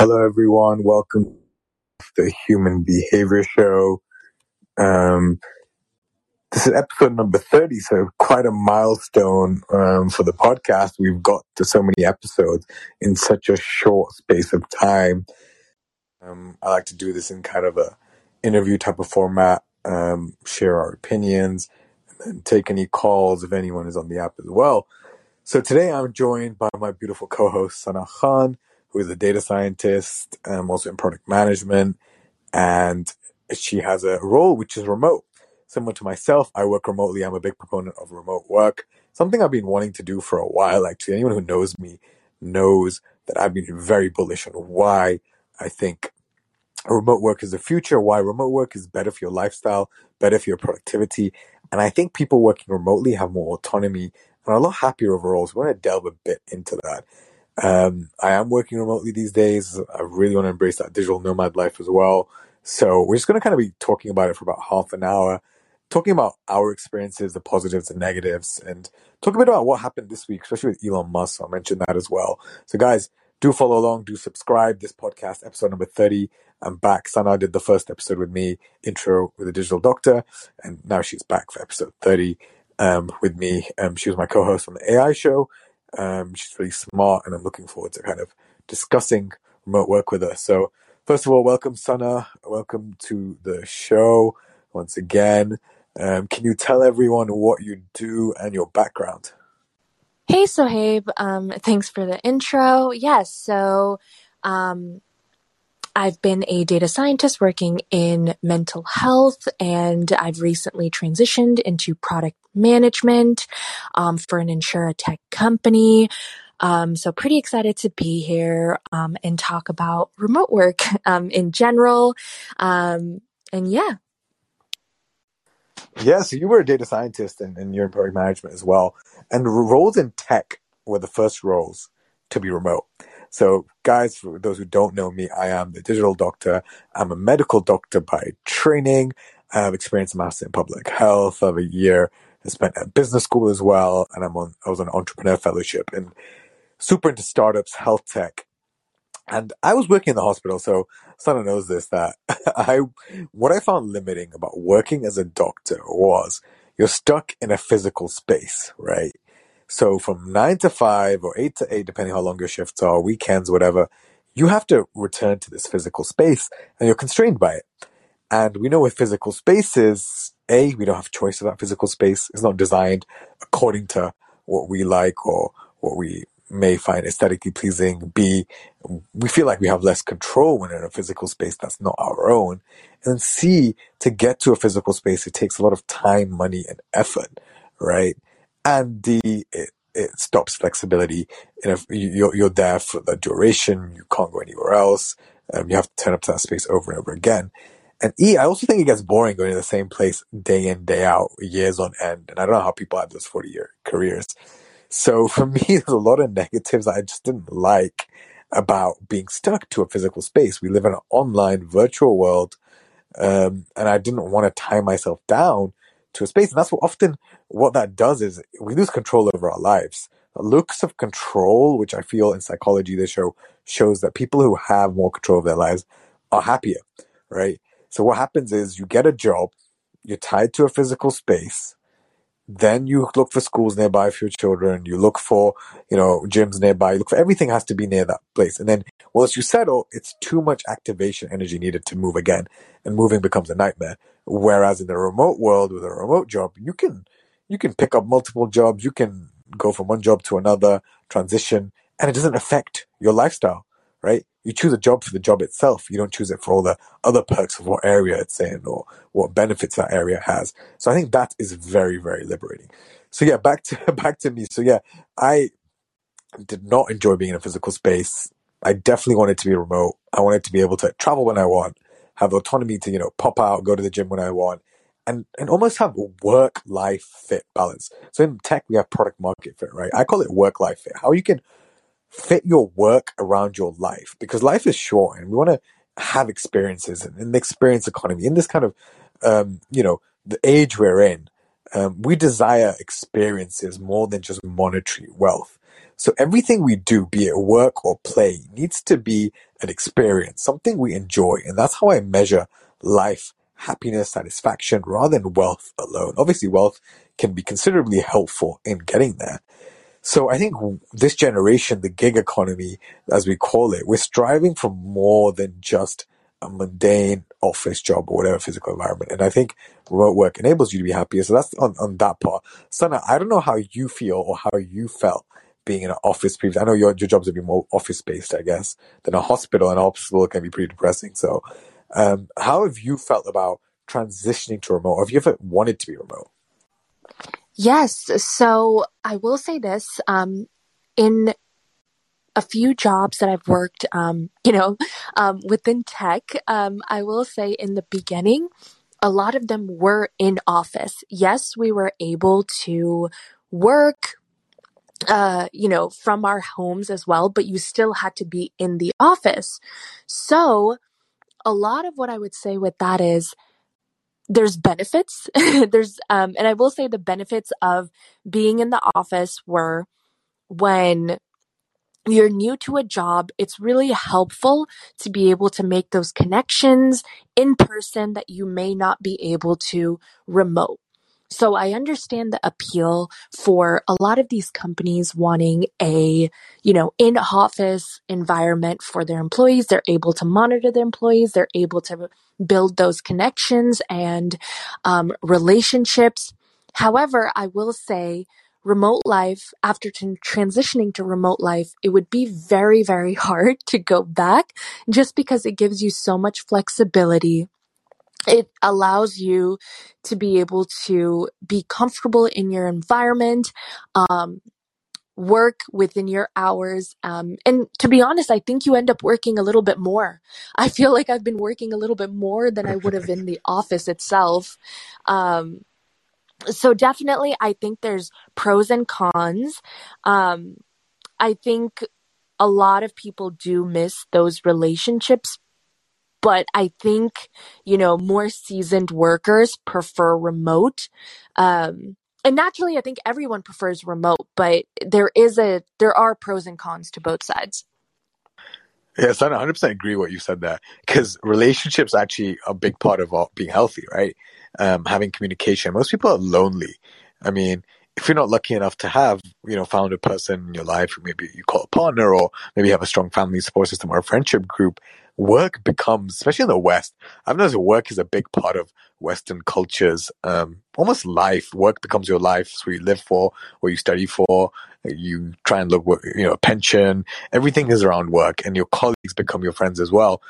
Hello, everyone. Welcome to the Human Behavior Show. Um, this is episode number 30, so quite a milestone um, for the podcast. We've got to so many episodes in such a short space of time. Um, I like to do this in kind of a interview type of format, um, share our opinions, and then take any calls if anyone is on the app as well. So today I'm joined by my beautiful co-host Sana Khan, who is a data scientist, um, also in product management, and she has a role which is remote. Similar to myself, I work remotely. I'm a big proponent of remote work, something I've been wanting to do for a while. Actually, anyone who knows me knows that I've been very bullish on why I think remote work is the future, why remote work is better for your lifestyle, better for your productivity. And I think people working remotely have more autonomy and are a lot happier overall. So we're going to delve a bit into that. Um, I am working remotely these days. I really want to embrace that digital nomad life as well. So we're just going to kind of be talking about it for about half an hour, talking about our experiences, the positives and negatives, and talk a bit about what happened this week, especially with Elon Musk. I'll mention that as well. So guys, do follow along, do subscribe. This podcast, episode number 30. I'm back. Sana did the first episode with me, intro with a digital doctor, and now she's back for episode 30 um, with me. Um, she was my co-host on the AI show. Um, she's really smart, and I'm looking forward to kind of discussing remote work with her. So, first of all, welcome, Sana. Welcome to the show once again. Um, can you tell everyone what you do and your background? Hey, Sohaib. Um, thanks for the intro. Yes, so um, I've been a data scientist working in mental health, and I've recently transitioned into product management um, for an insurtech company. Um, so pretty excited to be here um, and talk about remote work um, in general. Um, and yeah. Yeah, so you were a data scientist and, and you're in product management as well. And roles in tech were the first roles to be remote. So, guys, for those who don't know me, I am the digital doctor. I'm a medical doctor by training. I have experience in master in public health. Have a year I spent at business school as well, and I'm on. I was on an entrepreneur fellowship and super into startups, health tech, and I was working in the hospital. So Sana knows this that I what I found limiting about working as a doctor was you're stuck in a physical space, right? So from nine to five or eight to eight, depending how long your shifts are, weekends, whatever, you have to return to this physical space and you're constrained by it. And we know with physical spaces, A, we don't have choice about physical space. It's not designed according to what we like or what we may find aesthetically pleasing. B, we feel like we have less control when in a physical space that's not our own. And C, to get to a physical space, it takes a lot of time, money, and effort, right? And D, it, it stops flexibility. You know, you're, you're there for the duration. You can't go anywhere else. Um, you have to turn up to that space over and over again. And E, I also think it gets boring going to the same place day in, day out, years on end. And I don't know how people have those 40 year careers. So for me, there's a lot of negatives I just didn't like about being stuck to a physical space. We live in an online virtual world. Um, and I didn't want to tie myself down to a space. And that's what often what that does is we lose control over our lives. Looks of control, which I feel in psychology, they show shows that people who have more control of their lives are happier, right? So what happens is you get a job, you're tied to a physical space, then you look for schools nearby for your children, you look for, you know, gyms nearby, you look for everything has to be near that place. And then once you settle, it's too much activation energy needed to move again. And moving becomes a nightmare. Whereas in the remote world with a remote job, you can you can pick up multiple jobs, you can go from one job to another, transition, and it doesn't affect your lifestyle, right? You choose a job for the job itself. You don't choose it for all the other perks of what area it's in or what benefits that area has. So I think that is very, very liberating. So yeah, back to back to me. So yeah, I did not enjoy being in a physical space. I definitely wanted to be remote. I wanted to be able to travel when I want, have autonomy to, you know, pop out, go to the gym when I want, and, and almost have work life fit balance. So in tech, we have product market fit, right? I call it work life fit. How you can fit your work around your life because life is short and we want to have experiences and in the experience economy, in this kind of, um, you know, the age we're in, um, we desire experiences more than just monetary wealth. So everything we do, be it work or play, needs to be an experience, something we enjoy. And that's how I measure life, happiness, satisfaction, rather than wealth alone. Obviously, wealth can be considerably helpful in getting there. So I think this generation, the gig economy, as we call it, we're striving for more than just a mundane office job or whatever physical environment. And I think remote work enables you to be happier. So that's on, on that part. Sana, I don't know how you feel or how you felt being in an office previous. I know your, your jobs have been more office based, I guess, than a hospital. And a hospital can be pretty depressing. So, um, how have you felt about transitioning to remote? Have you ever wanted to be remote? Yes. So I will say this, um, in a few jobs that I've worked, um, you know, um, within tech, um, I will say in the beginning, a lot of them were in office. Yes, we were able to work, uh, you know, from our homes as well, but you still had to be in the office. So a lot of what I would say with that is there's benefits. there's, um, and I will say the benefits of being in the office were when you're new to a job, it's really helpful to be able to make those connections in person that you may not be able to remote. So I understand the appeal for a lot of these companies wanting a, you know, in office environment for their employees. They're able to monitor their employees. They're able to build those connections and um, relationships. However, I will say remote life, after t- transitioning to remote life, it would be very, very hard to go back just because it gives you so much flexibility. It allows you to be able to be comfortable in your environment, um, work within your hours. Um, and to be honest, I think you end up working a little bit more. I feel like I've been working a little bit more than I would have in the office itself. Um, so definitely i think there's pros and cons um i think a lot of people do miss those relationships but i think you know more seasoned workers prefer remote um and naturally i think everyone prefers remote but there is a there are pros and cons to both sides Yes, I 100% agree what you said there because relationships actually a big part of being healthy, right? Um, having communication. Most people are lonely. I mean, if you're not lucky enough to have, you know, found a person in your life who maybe you call a partner or maybe you have a strong family support system or a friendship group, work becomes, especially in the West, I've noticed work is a big part of Western cultures. Um, almost life. Work becomes your life. It's where you live for, where you study for. You try and look, you know, a pension. Everything is around work, and your colleagues become your friends as well.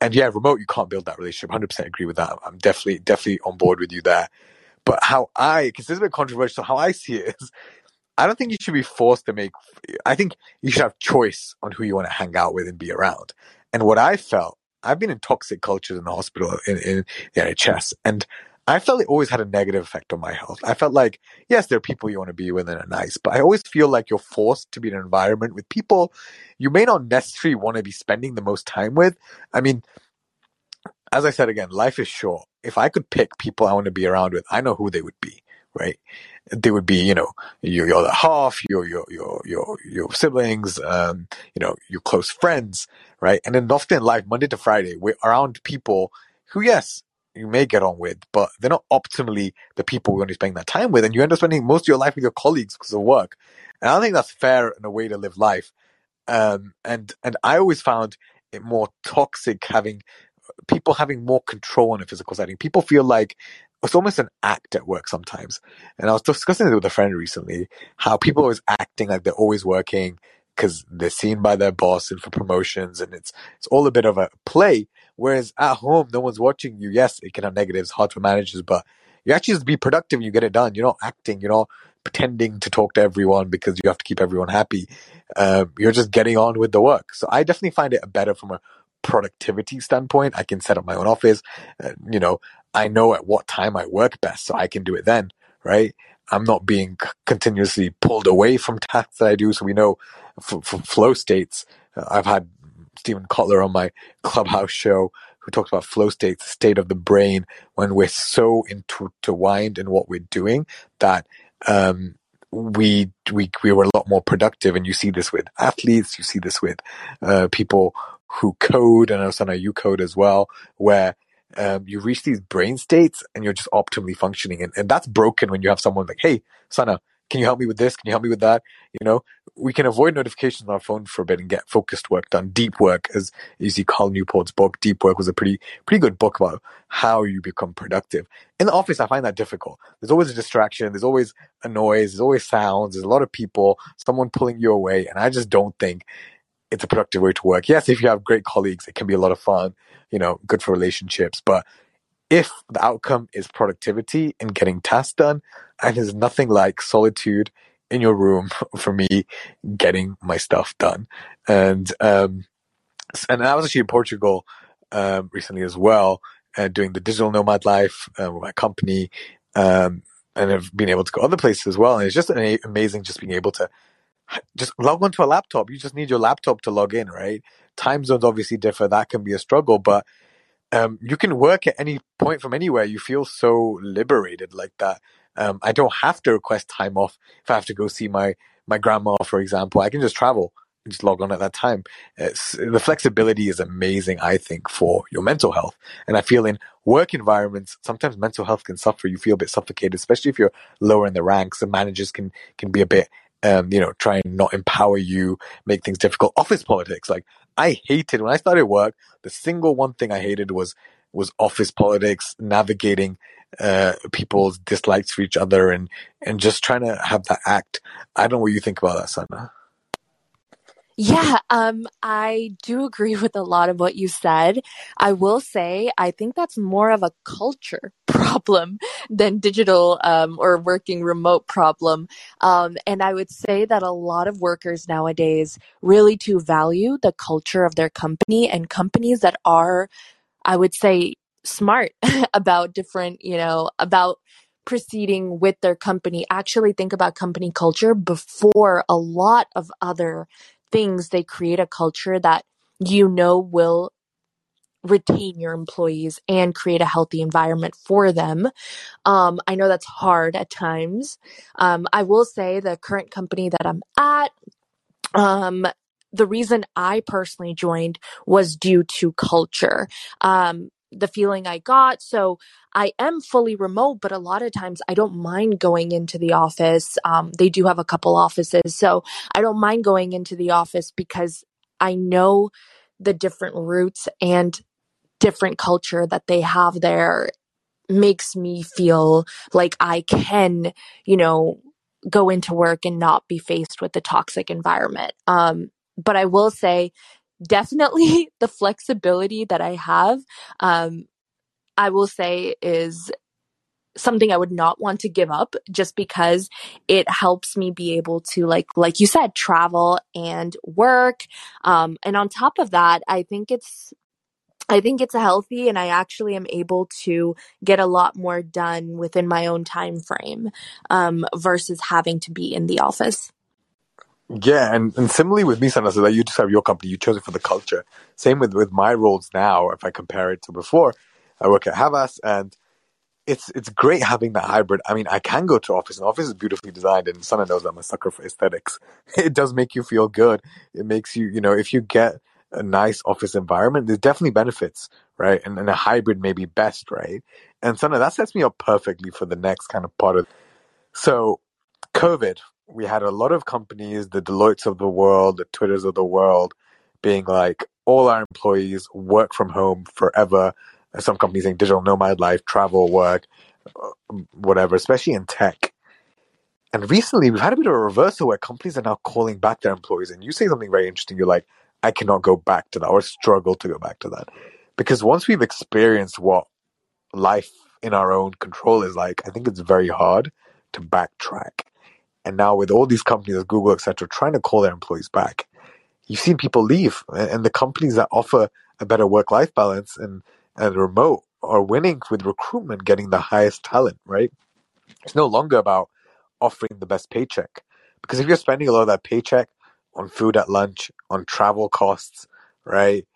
And yeah, remote, you can't build that relationship. 100% agree with that. I'm definitely, definitely on board with you there. But how I, because this is a bit controversial, how I see it is, I don't think you should be forced to make. I think you should have choice on who you want to hang out with and be around. And what I felt, I've been in toxic cultures in the hospital in, in the NHS, and I felt it always had a negative effect on my health. I felt like, yes, there are people you want to be with and are nice, but I always feel like you're forced to be in an environment with people you may not necessarily want to be spending the most time with. I mean, as I said again, life is short. If I could pick people I want to be around with, I know who they would be, right? They would be, you know, your, your other half, your, your, your, your, your siblings, um, you know, your close friends, right? And then often in life, Monday to Friday, we're around people who, yes, you may get on with, but they're not optimally the people we want to spend that time with. And you end up spending most of your life with your colleagues because of work. And I don't think that's fair in a way to live life. Um, and, and I always found it more toxic having people having more control in a physical setting. People feel like it's almost an act at work sometimes. And I was discussing it with a friend recently, how people are always acting like they're always working because they're seen by their boss and for promotions and it's it's all a bit of a play Whereas at home, no one's watching you. Yes, it can have negatives, hard for managers, but you actually just be productive you get it done. You're not acting, you're not pretending to talk to everyone because you have to keep everyone happy. Um, you're just getting on with the work. So I definitely find it better from a productivity standpoint. I can set up my own office. Uh, you know, I know at what time I work best, so I can do it then, right? I'm not being continuously pulled away from tasks that I do. So we know from, flow states, uh, I've had Steven Kotler on my Clubhouse show who talks about flow states, the state of the brain when we're so intertwined in what we're doing that um, we we we were a lot more productive, and you see this with athletes, you see this with uh, people who code, and I know you code as well, where um, you reach these brain states and you're just optimally functioning, and, and that's broken when you have someone like, hey, Sana, can you help me with this? Can you help me with that? You know, we can avoid notifications on our phone for a bit and get focused work done. Deep work, as you see Cal Newport's book, Deep Work was a pretty, pretty good book about how you become productive. In the office, I find that difficult. There's always a distraction. There's always a noise. There's always sounds. There's a lot of people, someone pulling you away. And I just don't think it's a productive way to work. Yes, if you have great colleagues, it can be a lot of fun, you know, good for relationships. But if the outcome is productivity and getting tasks done, and there's nothing like solitude in your room for me getting my stuff done. And um, and I was actually in Portugal um, recently as well, uh, doing the digital nomad life uh, with my company, um, and I've been able to go other places as well. And it's just an, amazing just being able to just log onto a laptop. You just need your laptop to log in, right? Time zones obviously differ. That can be a struggle, but um, you can work at any point from anywhere. You feel so liberated like that. Um, I don't have to request time off if I have to go see my my grandma, for example. I can just travel and just log on at that time. It's, the flexibility is amazing, I think, for your mental health. And I feel in work environments, sometimes mental health can suffer. You feel a bit suffocated, especially if you're lower in the ranks. The managers can can be a bit um, you know, try and not empower you, make things difficult. Office politics, like I hated when I started work. The single one thing I hated was was office politics, navigating uh, people's dislikes for each other, and and just trying to have that act. I don't know what you think about that, Sana. Yeah, um, I do agree with a lot of what you said. I will say, I think that's more of a culture problem than digital um, or working remote problem. Um, and I would say that a lot of workers nowadays really to value the culture of their company and companies that are, I would say, smart about different, you know, about proceeding with their company actually think about company culture before a lot of other things, they create a culture that you know will retain your employees and create a healthy environment for them. Um, I know that's hard at times. Um, I will say the current company that I'm at, um, the reason I personally joined was due to culture. Um, the feeling I got. So I am fully remote, but a lot of times I don't mind going into the office. Um, they do have a couple offices. So I don't mind going into the office because I know the different routes and different culture that they have there makes me feel like I can, you know, go into work and not be faced with the toxic environment. Um, but I will say definitely the flexibility that I have, um, I will say is something I would not want to give up just because it helps me be able to like like you said travel and work um and on top of that I think it's I think it's healthy and I actually am able to get a lot more done within my own time frame um versus having to be in the office. Yeah, and, and similarly with me, Sana, so that you just have your company, you chose it for the culture. Same with, with my roles now, if I compare it to before. I work at Havas and it's it's great having that hybrid. I mean, I can go to office, and office is beautifully designed, and Sana knows I'm a sucker for aesthetics. It does make you feel good. It makes you, you know, if you get a nice office environment, there's definitely benefits, right? And, and a hybrid may be best, right? And Sana, that sets me up perfectly for the next kind of part of. So, COVID, we had a lot of companies, the Deloittes of the world, the Twitters of the world, being like, all our employees work from home forever. Some companies saying digital nomad life, travel, work, uh, whatever, especially in tech. And recently, we've had a bit of a reversal where companies are now calling back their employees. And you say something very interesting. You're like, I cannot go back to that or struggle to go back to that. Because once we've experienced what life in our own control is like, I think it's very hard to backtrack. And now with all these companies, Google, etc., trying to call their employees back, you've seen people leave, and the companies that offer a better work-life balance and and remote are winning with recruitment, getting the highest talent. Right? It's no longer about offering the best paycheck because if you're spending a lot of that paycheck on food at lunch, on travel costs, right?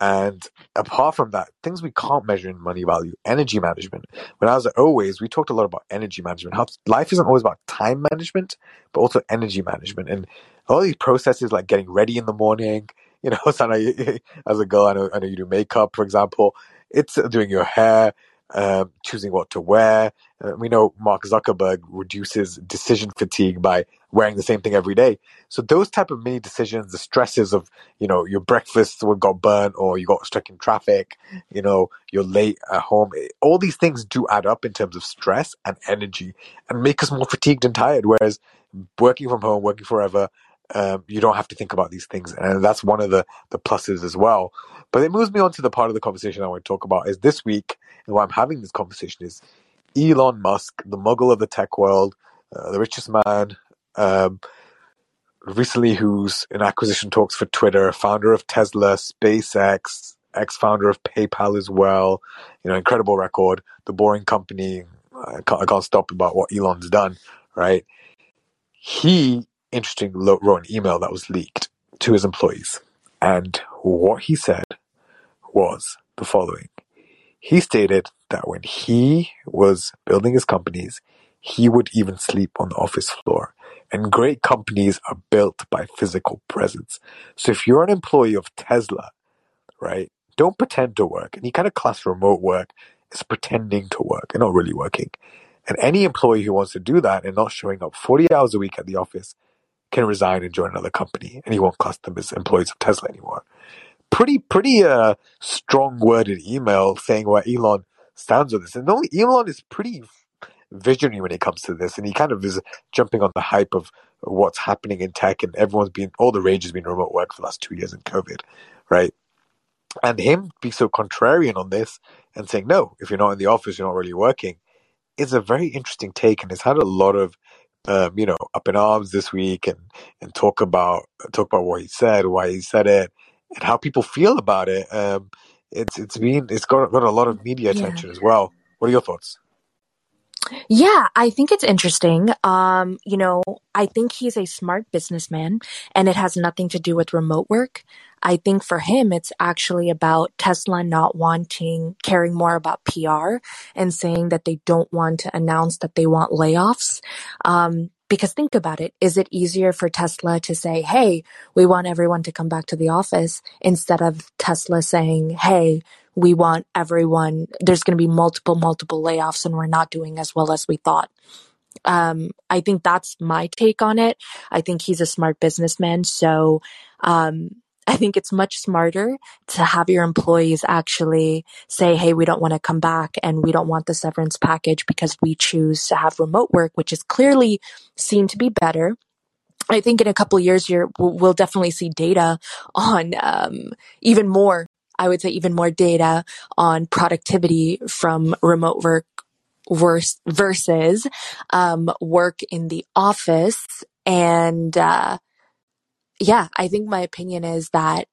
And apart from that, things we can't measure in money value, energy management. When I was at Havas, we talked a lot about energy management. Life isn't always about time management, but also energy management. And all these processes like getting ready in the morning, you know, as a girl, I know, I know you do makeup, for example. It's doing your hair, um, choosing what to wear. Uh, we know Mark Zuckerberg reduces decision fatigue by wearing the same thing every day. So those type of mini decisions, the stresses of, you know, your breakfast got burnt or you got stuck in traffic, you know, you're late at home. Eh, all these things do add up in terms of stress and energy and make us more fatigued and tired. Whereas working from home, working forever, um, you don't have to think about these things. And that's one of the, the pluses as well. But it moves me on to the part of the conversation I want to talk about is this week, and why I'm having this conversation is Elon Musk, the muggle of the tech world, uh, the richest man, um, recently who's in acquisition talks for Twitter, founder of Tesla, SpaceX, ex-founder of PayPal as well. You know, incredible record. The Boring Company. I can't, I can't stop about what Elon's done, right? He, interesting, wrote an email that was leaked to his employees. And what he said was the following. He stated that when he was building his companies, he would even sleep on the office floor. And great companies are built by physical presence. So if you're an employee of Tesla, right, don't pretend to work. Any kind of class remote work is pretending to work and not really working. And any employee who wants to do that and not showing up 40 hours a week at the office can resign and join another company. And he won't class them as employees of Tesla anymore. Pretty, pretty uh, strong worded email saying where Elon stands on this. And Elon is pretty visionary when it comes to this, and he kind of is jumping on the hype of what's happening in tech, and everyone's been all the rage has been remote work for the last two years in COVID, right? And him be so contrarian on this and saying no, if you're not in the office, you're not really working, is a very interesting take, and it's had a lot of um, you know up in arms this week, and and talk about talk about what he said, why he said it, and how people feel about it. Um, it's it's been it's got got a lot of media attention yeah. as well. What are your thoughts? Yeah, I think it's interesting. Um, you know, I think he's a smart businessman and it has nothing to do with remote work. I think for him, it's actually about Tesla not wanting, caring more about PR and saying that they don't want to announce that they want layoffs. Um, because think about it. Is it easier for Tesla to say, Hey, we want everyone to come back to the office instead of Tesla saying, Hey, we want everyone, there's going to be multiple, multiple layoffs and we're not doing as well as we thought. Um, I think that's my take on it. I think he's a smart businessman. So, um, I think it's much smarter to have your employees actually say, Hey, we don't want to come back and we don't want the severance package because we choose to have remote work, which is clearly seen to be better. I think in a couple years, you we'll definitely see data on um, even more I would say even more data on productivity from remote work versus um, work in the office. And uh, yeah, I think my opinion is that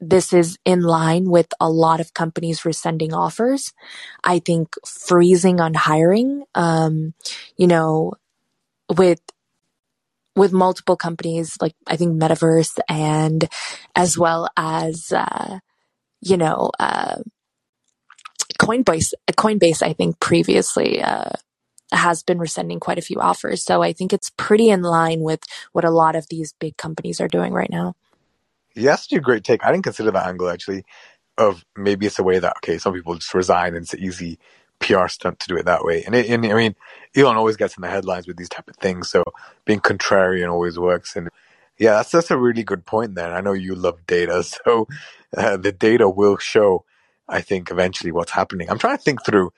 this is in line with a lot of companies rescinding offers. I think freezing on hiring, um, you know, with with multiple companies like I think Metaverse and as well as uh, you know, uh, Coinbase, Coinbase, I think previously, uh, has been rescinding quite a few offers. So I think it's pretty in line with what a lot of these big companies are doing right now. Yeah, a great take. I didn't consider that angle actually. Of maybe it's a way that okay, some people just resign and it's an easy PR stunt to do it that way. And, it, and I mean, Elon always gets in the headlines with these type of things, so being contrarian always works. And yeah, that's that's a really good point. There, I know you love data, so uh, the data will show. I think eventually what's happening. I'm trying to think through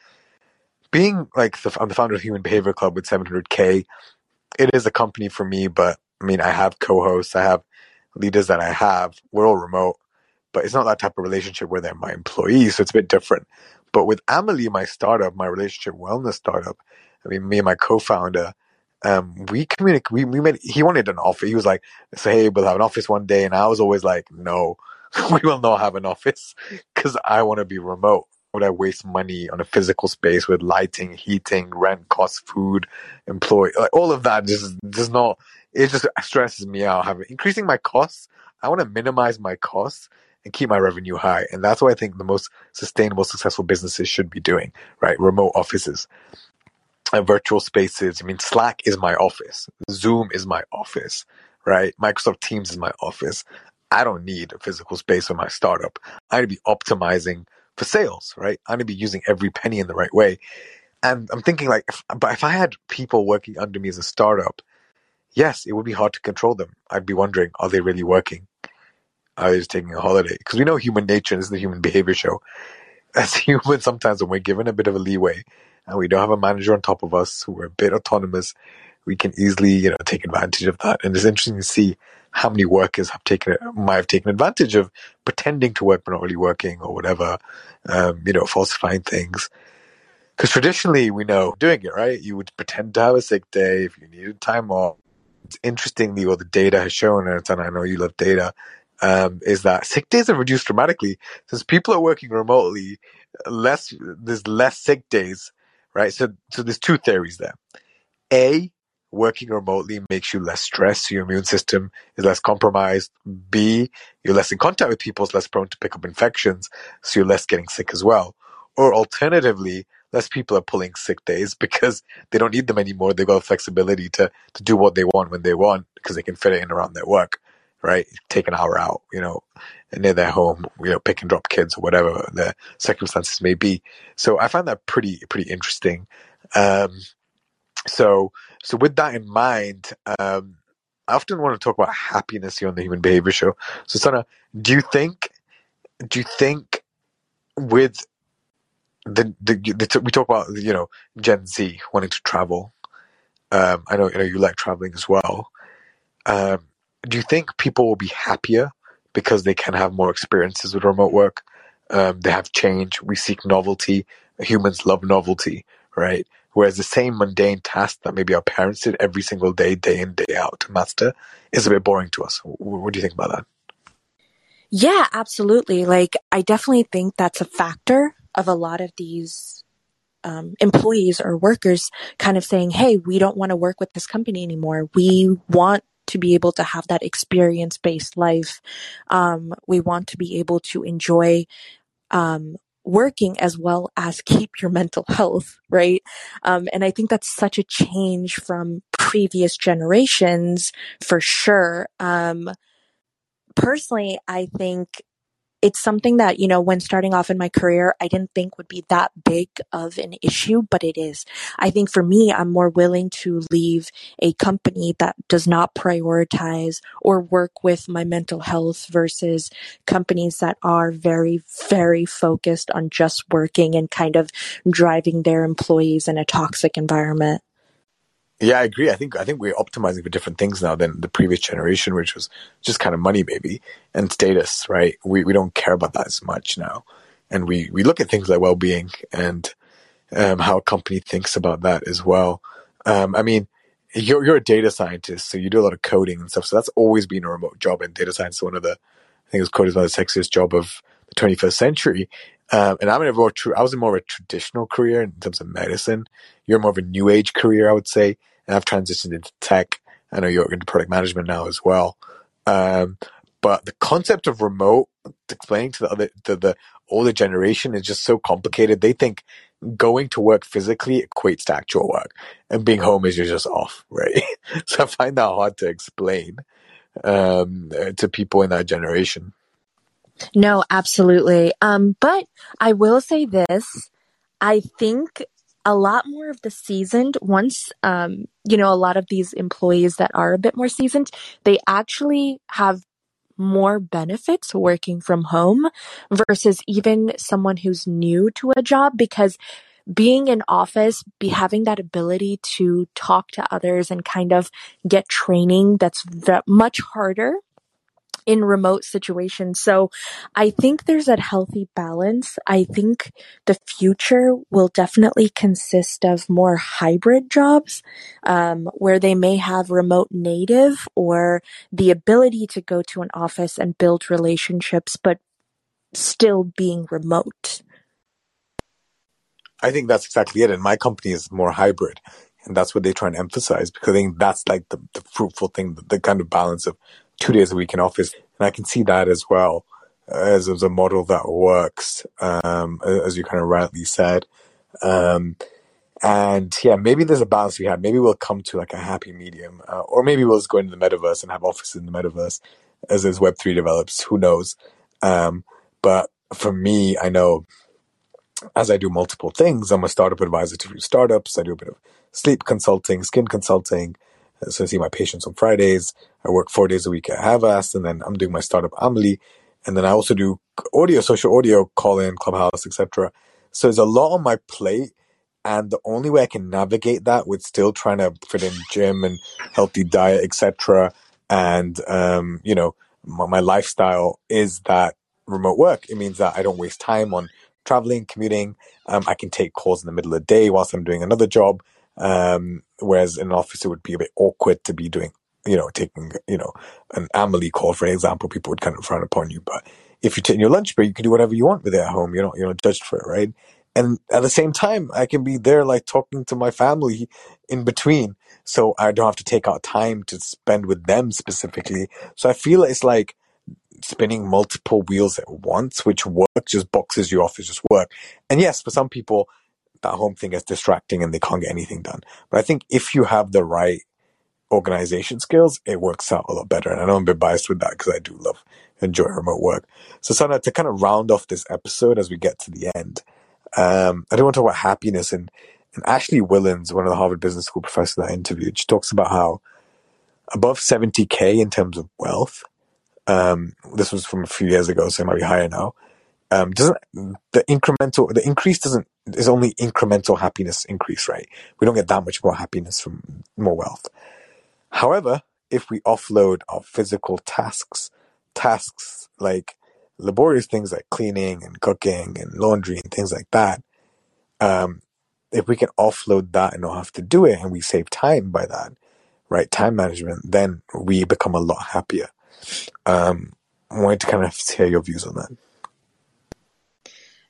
being like the, I'm the founder of Human Behavior Club with 700k. It is a company for me, but I mean, I have co-hosts, I have leaders that I have. We're all remote, but it's not that type of relationship where they're my employees, so it's a bit different. But with Amelie, my startup, my relationship wellness startup, I mean, me and my co-founder, um, we communicate. We, we made. He wanted an office. He was like, "Say, hey, we'll have an office one day," and I was always like, "No, we will not have an office because I want to be remote." Would I waste money on a physical space with lighting, heating, rent, cost, food, employee, like all of that? Just does not. It just stresses me out. Having increasing my costs. I want to minimize my costs and keep my revenue high. And that's what I think the most sustainable, successful businesses should be doing, right? Remote offices. Uh, virtual spaces. I mean, Slack is my office. Zoom is my office, right? Microsoft Teams is my office. I don't need a physical space for my startup. I need to be optimizing for sales, right? I need to be using every penny in the right way. And I'm thinking like, if, but if I had people working under me as a startup, yes, it would be hard to control them. I'd be wondering, are they really working? Are they just taking a holiday? Because we know human nature, this is the human behavior show. As humans, sometimes when we're given a bit of a leeway and we don't have a manager on top of us who are a bit autonomous, we can easily, you know, take advantage of that. And it's interesting to see how many workers have taken might have taken advantage of pretending to work but not really working or whatever, um, you know, falsifying things. Because traditionally, we know doing it right. You would pretend to have a sick day if you needed time off. It's interestingly, what the data has shown, and I know you love data, um, is that sick days have reduced dramatically since people are working remotely. Less there's less sick days, right? So, so there's two theories there. A, working remotely makes you less stressed, your immune system is less compromised. B, you're less in contact with people, it's less prone to pick up infections, so you're less getting sick as well. Or alternatively, less people are pulling sick days because they don't need them anymore. They've got the flexibility to, to do what they want when they want because they can fit it in around their work, right? Take an hour out, you know, near their home, you know, pick and drop kids or whatever the circumstances may be. So I find that pretty, pretty interesting. Um, so, so with that in mind, um, I often want to talk about happiness here on the Human Behavior Show. So, Sana, do you think, do you think with the, the, the we talk about you know Gen Z wanting to travel. Um, I know you know you like traveling as well. Um, do you think people will be happier because they can have more experiences with remote work? Um, they have change. We seek novelty. Humans love novelty, right? Whereas the same mundane task that maybe our parents did every single day, day in, day out to master is a bit boring to us. What do you think about that? Yeah, absolutely. Like, I definitely think that's a factor of a lot of these um, employees or workers kind of saying, hey, we don't want to work with this company anymore. We want to be able to have that experience based life. Um, we want to be able to enjoy um, working as well as keep your mental health, right? Um, and I think that's such a change from previous generations for sure. Um, personally, I think it's something that, you know, when starting off in my career, I didn't think would be that big of an issue, but it is. I think for me, I'm more willing to leave a company that does not prioritize or work with my mental health versus companies that are very, very focused on just working and kind of driving their employees in a toxic environment. Yeah, I agree. I think I think we're optimizing for different things now than the previous generation, which was just kind of money, maybe, and status. Right? We we don't care about that as much now, and we we look at things like well being and um, how a company thinks about that as well. Um, I mean, you're you're a data scientist, so you do a lot of coding and stuff. So that's always been a remote job, and data science is one of the I think it was coded as one of the sexiest job of the 21st century. Um, and I'm in a more true, I was in more of a traditional career in terms of medicine. You're more of a new age career, I would say. And I've transitioned into tech. I know you're into product management now as well. Um, but the concept of remote, explaining to the other, the, the older generation is just so complicated. They think going to work physically equates to actual work and being home is you're just off, right? so I find that hard to explain, um, to people in that generation. No, absolutely. Um, but I will say this. I think a lot more of the seasoned once um, you know a lot of these employees that are a bit more seasoned they actually have more benefits working from home versus even someone who's new to a job because being in office be having that ability to talk to others and kind of get training that's much harder in remote situations. So I think there's a healthy balance. I think the future will definitely consist of more hybrid jobs, um, where they may have remote native or the ability to go to an office and build relationships, but still being remote. I think that's exactly it. And my company is more hybrid. And that's what they try and emphasize because I think that's like the, the fruitful thing, the, the kind of balance of two days a week in office. And I can see that as well. as, as a model that works, um, as you kind of rightly said. Um, and yeah, maybe there's a balance we have. Maybe we'll come to like a happy medium, uh, or maybe we'll just go into the metaverse and have offices in the metaverse as as Web three develops. Who knows? Um, but for me, I know as I do multiple things, I'm a startup advisor to startups. I do a bit of sleep consulting, skin consulting. So I see my patients on Fridays. I work four days a week at Havas, and then I'm doing my startup Amelie, and then I also do audio, social audio, Callin, clubhouse, etc. So there's a lot on my plate and the only way I can navigate that with still trying to fit in gym and healthy diet, etc., and um, you know, my, my lifestyle is that remote work. It means that I don't waste time on traveling, commuting. Um, I can take calls in the middle of the day whilst I'm doing another job. Um, whereas in an office, it would be a bit awkward to be doing, you know, taking, you know, an Amelie call, for example. People would kind of frown upon you. But if you take your lunch break, you can do whatever you want with it at home. You're not, you're not judged for it, right? and at the same time i can be there like talking to my family in between so i don't have to take out time to spend with them specifically so i feel it's like spinning multiple wheels at once which work just boxes you off as just work and yes for some people that home thing is distracting and they can't get anything done but i think if you have the right organization skills it works out a lot better and i know i'm a bit biased with that because i do love enjoy remote work so sana to kind of round off this episode as we get to the end um, I don't want to talk about happiness. And, and Ashley Whillans, one of the Harvard Business School professors that I interviewed, she talks about how above 70K in terms of wealth, um, this was from a few years ago, so it might be higher now. Um, doesn't the incremental, the increase doesn't, is only incremental happiness increase, right? We don't get that much more happiness from more wealth. However, if we offload our physical tasks, tasks like laborious things like cleaning and cooking and laundry and things like that, um, if we can offload that and don't have to do it and we save time by that, right? Time management, then we become a lot happier. Um, I wanted to kind of hear your views on that.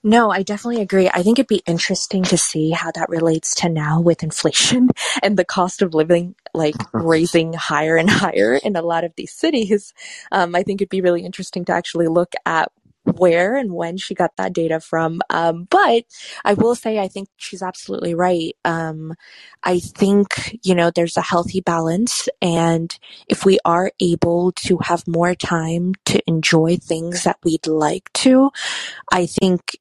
No, I definitely agree. I think it'd be interesting to see how that relates to now with inflation and the cost of living like raising higher and higher in a lot of these cities. Um, I think it'd be really interesting to actually look at where and when she got that data from. Um, but I will say, I think she's absolutely right. Um, I think, you know, there's a healthy balance. And if we are able to have more time to enjoy things that we'd like to, I think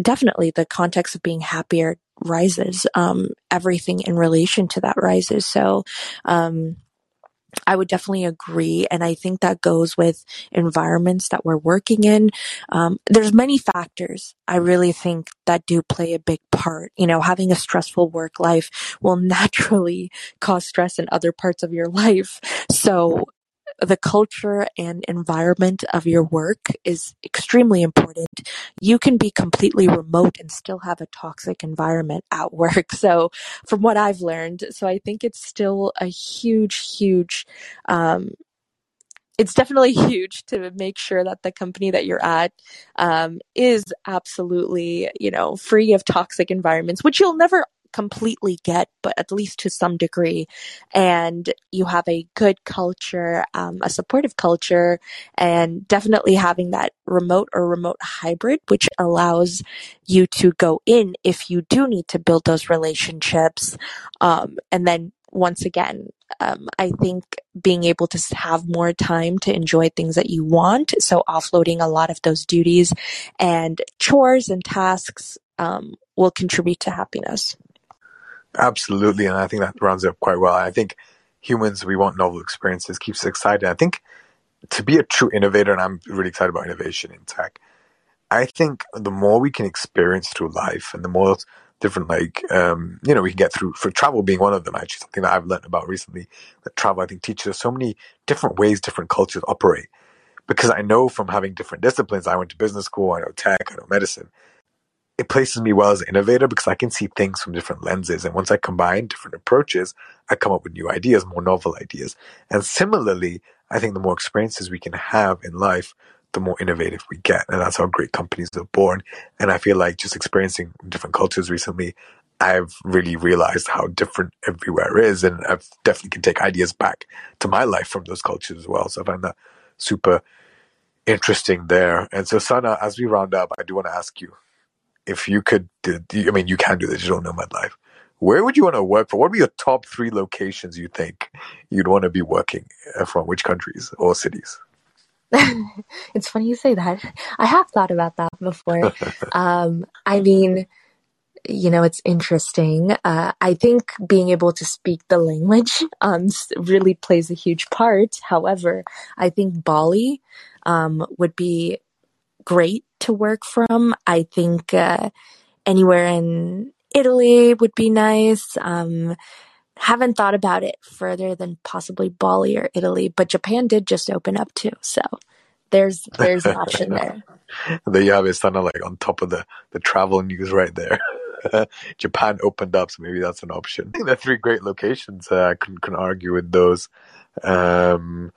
definitely the context of being happier rises. Um, everything in relation to that rises. So, um, I would definitely agree. And I think that goes with environments that we're working in. Um, there's many factors I really think that do play a big part. You know, having a stressful work life will naturally cause stress in other parts of your life. So the culture and environment of your work is extremely important. You can be completely remote and still have a toxic environment at work. So from what I've learned, so I think it's still a huge, huge, um, it's definitely huge to make sure that the company that you're at um, is absolutely, you know, free of toxic environments, which you'll never completely get, but at least to some degree. And you have a good culture, um, a supportive culture, and definitely having that remote or remote hybrid, which allows you to go in if you do need to build those relationships. Um, and then once again, um, I think being able to have more time to enjoy things that you want. So offloading a lot of those duties and chores and tasks um, will contribute to happiness. Absolutely, and I think that rounds up quite well. I think humans, we want novel experiences, keeps us excited. I think to be a true innovator, and I'm really excited about innovation in tech, I think the more we can experience through life and the more different, like, um, you know, we can get through, for travel being one of them, actually, something that I've learned about recently, that travel, I think, teaches us so many different ways different cultures operate. Because I know from having different disciplines, I went to business school, I know tech, I know medicine, it places me well as an innovator because I can see things from different lenses. And once I combine different approaches, I come up with new ideas, more novel ideas. And similarly, I think the more experiences we can have in life, the more innovative we get. And that's how great companies are born. And I feel like just experiencing different cultures recently, I've really realized how different everywhere is. And I definitely can take ideas back to my life from those cultures as well. So I find that super interesting there. And so, Sana, as we round up, I do want to ask you if you could, I mean, you can do the digital nomad life. Where would you want to work for? What would be your top three locations you think you'd want to be working uh, from? Which countries or cities? it's funny you say that. I have thought about that before. um, I mean, you know, it's interesting. Uh, I think being able to speak the language um, really plays a huge part. However, I think Bali um, would be great to work from. I think uh, anywhere in Italy would be nice. Um, haven't thought about it further than possibly Bali or Italy, but Japan did just open up too. So there's there's an option there. there you have it, kind of like on top of the the travel news right there. Japan opened up, so maybe that's an option. I think they're three great locations. Uh, I can can argue with those. Um,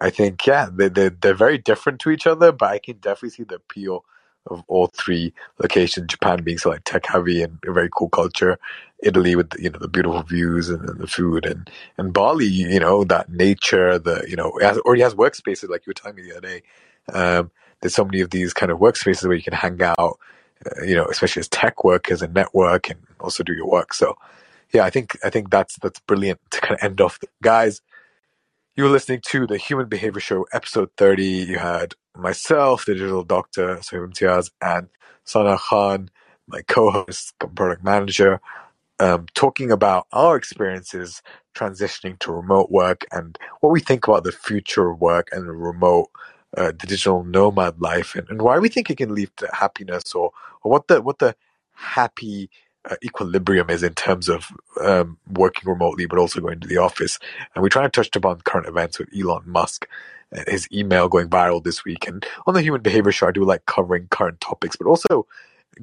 I think yeah, they they they're very different to each other, but I can definitely see the appeal of all three locations. Japan being so like tech heavy and a very cool culture. Italy with you know the beautiful views and, and the food, and and Bali, you know that nature. The you know it has, already has workspaces like you were telling me the other day. Um, there's so many of these kind of workspaces where you can hang out. Uh, you know, especially as tech workers and network and also do your work. So, yeah, I think I think that's that's brilliant to kind of end off. Guys, you were listening to the Human Behavior Show, episode 30. You had myself, the digital doctor, Sohaib Imtiaz, and Sana Khan, my co-host, product manager, um, talking about our experiences transitioning to remote work and what we think about the future of work and the remote uh, digital nomad life and, and why we think it can lead to happiness or, or what the what the happy uh, equilibrium is in terms of um, working remotely but also going to the office. And we try to touch upon current events with Elon Musk. His email going viral this week. And on the human behavior show I do like covering current topics but also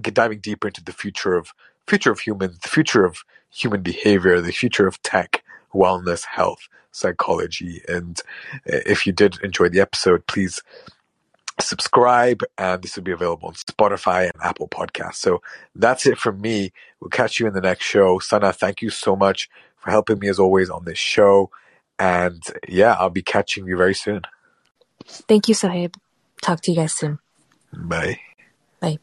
diving deeper into the future of future of humans the future of human behavior the future of tech wellness health psychology. And uh, if you did enjoy the episode, please subscribe and this will be available on Spotify and Apple Podcasts. So that's it from me. We'll catch you in the next show. Sana, thank you so much for helping me as always on this show. And yeah, I'll be catching you very soon. Thank you, Sohaib Talk to you guys soon. Bye. Bye.